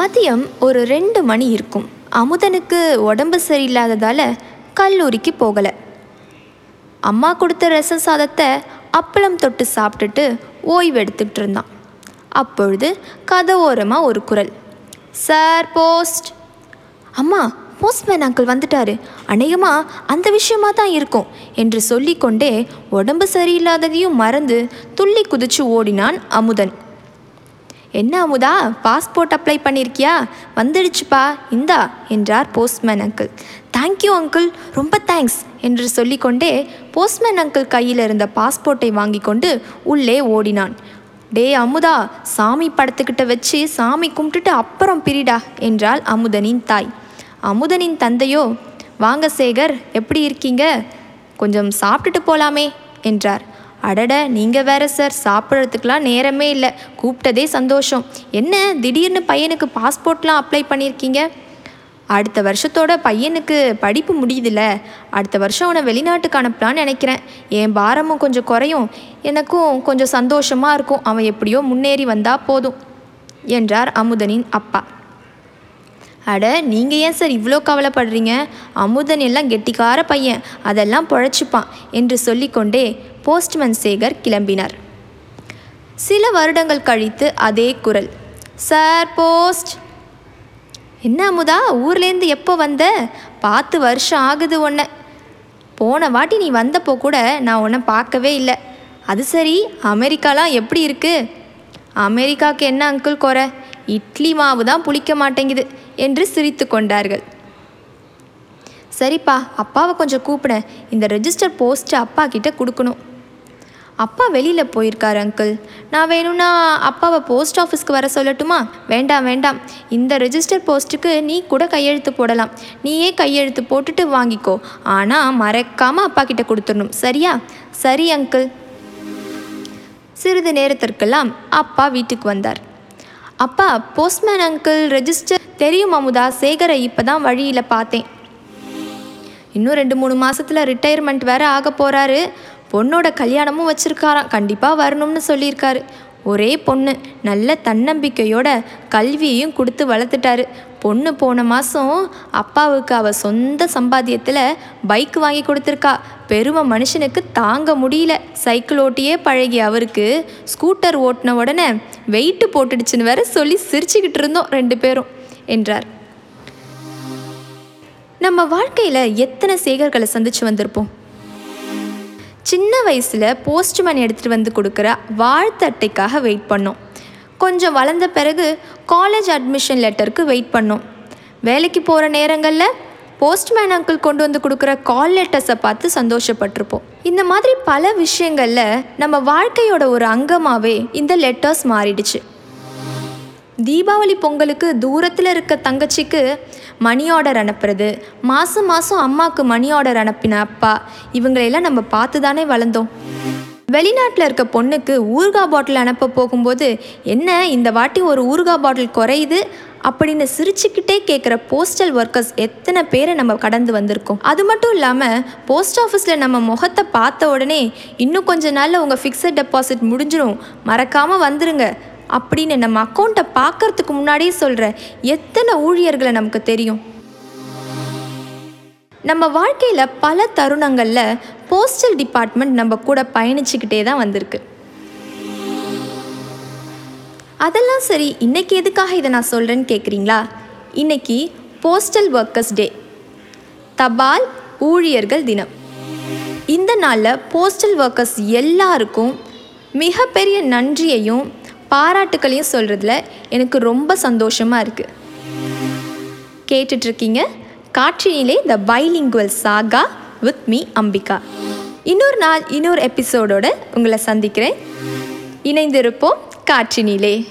மதியம் ஒரு ரெண்டு மணி இருக்கும். அமுதனுக்கு உடம்பு சரியில்லாததால் கல்லூரிக்கு போகலை. அம்மா கொடுத்த ரசம் சாதத்தை அப்பளம் தொட்டு சாப்பிட்டுட்டு ஓய்வு எடுத்துக்கிட்டு இருந்தான். அப்பொழுது கதவோரமாக ஒரு குரல். Sir post. அம்மா போஸ்ட்மேன் அங்கிள் வந்துட்டாரு. அநேகமாக அந்த விஷயமா தான் இருக்கும் என்று சொல்லிக்கொண்டே உடம்பு சரியில்லாததையும் மறந்து துள்ளி குதிச்சு ஓடினான் அமுதன். என்ன அமுதா பாஸ்போர்ட் அப்ளை பண்ணியிருக்கியா வந்துடுச்சுப்பா இந்தா என்றார் postman uncle thank you uncle ரொம்ப தேங்க்ஸ் என்று சொல்லிக்கொண்டே போஸ்ட்மேன் அங்கிள் கையில் இருந்த பாஸ்போர்ட்டை வாங்கி கொண்டு உள்ளே ஓடினான். டே அமுதா சாமி படத்துக்கிட்ட வச்சு சாமி கும்பிட்டுட்டு அப்புறம் பிரிடா என்றாள் அமுதனின் தாய். அமுதனின் தந்தையோ வாங்க சேகர் எப்படி இருக்கீங்க? கொஞ்சம் சாப்பிட்டுட்டு போலாமே என்றார். அடட நீங்கள் வேற சார் சாப்பிட்றதுக்கெலாம் நேரமே இல்லை. கூப்பிட்டதே சந்தோஷம். என்ன திடீர்னு பையனுக்கு பாஸ்போர்ட்லாம் அப்ளை பண்ணியிருக்கீங்க அடுத்த வருஷத்தோட பையனுக்கு படிப்பு முடியுதுல்ல. அடுத்த வருஷம் அவனை வெளிநாட்டுக்கு அனுப்பலான்னு நினைக்கிறேன். என் பாரமும் கொஞ்சம் குறையும். எனக்கும் கொஞ்சம் சந்தோஷமாக இருக்கும். அவன் எப்படியோ முன்னேறி வந்தால் போதும் என்றார் அமுதனின் அப்பா. அட நீங்கள் ஏன் சார் இவ்வளோ கவலைப்படுறீங்க? அமுதன் எல்லாம் கெட்டிக்கார பையன். அதெல்லாம் பொழைச்சிப்பான் என்று சொல்லிக்கொண்டே போஸ்ட்மேன் சேகர் கிளம்பினார். சில வருடங்கள் கழித்து அதே குரல் சார் போஸ்ட். என்ன அமுதா ஊர்லேருந்து எப்போ வந்த? பார்த்து வருஷம் ஆகுது உன்னை போன வாட்டி நீ வந்தப்போ கூட நான் உன்னை பார்க்கவே இல்லை. அது சரி அமெரிக்காலாம் எப்படி இருக்கு? அமெரிக்காவுக்கு என்ன அங்கிள் குறை? இட்லி மாவு தான் புளிக்க மாட்டேங்குது என்று சிரித்து கொண்டார்கள். சரிப்பா அப்பாவை கொஞ்சம் கூப்பிட. இந்த ரெஜிஸ்டர் போஸ்ட்டு அப்பா கிட்ட கொடுக்கணும். அப்பா வெளியில் போயிருக்காரு அங்கிள் நான் வேணும்னா அப்பாவை போஸ்ட் ஆஃபீஸ்க்கு வர சொல்லட்டுமா? வேண்டாம் வேண்டாம். இந்த ரெஜிஸ்டர் போஸ்ட்டுக்கு நீ கூட கையெழுத்து போடலாம். நீயே கையெழுத்து போட்டுட்டு வாங்கிக்கோ. ஆனால் மறக்காமல் அப்பா கிட்ட கொடுத்துடணும். சரியா? சரி அங்கிள் சிறிது நேரத்திற்கெல்லாம் அப்பா வீட்டுக்கு வந்தார். அப்பா போஸ்ட்மேன் அங்கிள் ரெஜிஸ்டர் தெரியும் அமுதா சேகரை இப்போ தான் வழியில் பார்த்தேன். இன்னும் ரெண்டு மூணு மாதத்தில் ரிட்டையர்மெண்ட் வேறு ஆக போகிறாரு பொண்ணோட கல்யாணமும் வச்சிருக்காராம். கண்டிப்பாக வரணும்னு சொல்லியிருக்காரு. ஒரே பொண்ணு நல்ல தன்னம்பிக்கையோட கல்வியையும் கொடுத்து வளர்த்துட்டாரு. பொண்ணு போன மாதம் அப்பாவுக்கு அவள் சொந்த சம்பாத்தியத்தில் பைக் வாங்கி கொடுத்துருக்கா. பெருமை மனுஷனுக்கு தாங்க முடியல. சைக்கிள் ஓட்டியே பழகிய அவருக்கு ஸ்கூட்டர் ஓட்டின உடனே வெயிட்டு போட்டுடுச்சுன்னு வேற சொல்லி சிரிச்சுக்கிட்டு இருந்தோம் ரெண்டு பேரும் என்றார். நம்ம வாழ்க்கையில் எத்தனை சேகர்களை சந்தித்து வந்திருப்போம்? சின்ன வயசில் போஸ்ட்மேன் எடுத்துகிட்டு வந்து கொடுக்குற வாழ்த்து அட்டைக்காக வெயிட் பண்ணோம். கொஞ்சம் வளர்ந்த பிறகு காலேஜ் அட்மிஷன் லெட்டருக்கு வெயிட் பண்ணோம். வேலைக்கு போகிற நேரங்களில் போஸ்ட்மேன் அங்கிள் கொண்டு வந்து கொடுக்குற கால் லெட்டர்ஸை பார்த்து சந்தோஷப்பட்டிருப்போம். இந்த மாதிரி பல விஷயங்களில் நம்ம வாழ்க்கையோட ஒரு அங்கமாகவே இந்த லெட்டர்ஸ் மாறிடுச்சு. தீபாவளி பொங்கலுக்கு தூரத்தில் இருக்க தங்கச்சிக்கு மணி ஆர்டர் அனுப்புறது. மாதம் மாதம் அம்மாவுக்கு மணி ஆர்டர் அனுப்பின அப்பா. இவங்களையெல்லாம் நம்ம பார்த்து தானே வளர்ந்தோம். வெளிநாட்டில் இருக்க பொண்ணுக்கு ஊர்கா பாட்டில் அனுப்ப போகும்போது என்ன இந்த வாட்டி ஒரு ஊர்கா பாட்டில் குறையுது? அப்படின்னு சிரிச்சுக்கிட்டே கேட்குற போஸ்டல் ஒர்க்கர்ஸ் எத்தனை பேரை நம்ம கடந்து வந்திருக்கோம். அது மட்டும் இல்லாமல் போஸ்ட் ஆஃபீஸில் நம்ம முகத்தை பார்த்த உடனே இன்னும் கொஞ்ச நாளில் உங்கள் ஃபிக்ஸட் டெபாசிட் முடிஞ்சிடும் மறக்காமல் வந்துருங்க. அப்படின்னு நம்ம அக்கௌண்ட்டை பார்க்கறதுக்கு முன்னாடியே சொல்கிற எத்தனை ஊழியர்களை நமக்கு தெரியும்? நம்ம வாழ்க்கையில் பல தருணங்களில் போஸ்டல் டிபார்ட்மெண்ட் நம்ம கூட பயணிச்சுக்கிட்டே தான் வந்திருக்கு. அதெல்லாம் சரி இன்னைக்கு எதுக்காக இதை நான் சொல்கிறேன்னு கேட்குறீங்களா இன்னைக்கு போஸ்டல் ஒர்க்கர்ஸ் டே தபால் ஊழியர்கள் தினம். இந்த நாளில் போஸ்டல் ஒர்க்கர்ஸ் எல்லாருக்கும் மிகப்பெரிய நன்றியையும் பாராட்டுக்களையும் சொல்கிறதுல எனக்கு ரொம்ப சந்தோஷமாக இருக்குது கேட்டுட்ருக்கீங்க? காட்சியிலே the bilingual saga with me Ambika. இன்னொரு நாள் இன்னொரு எபிசோடோடு உங்களை சந்திக்கிறேன். இணைந்திருப்போம் காற்றினிலே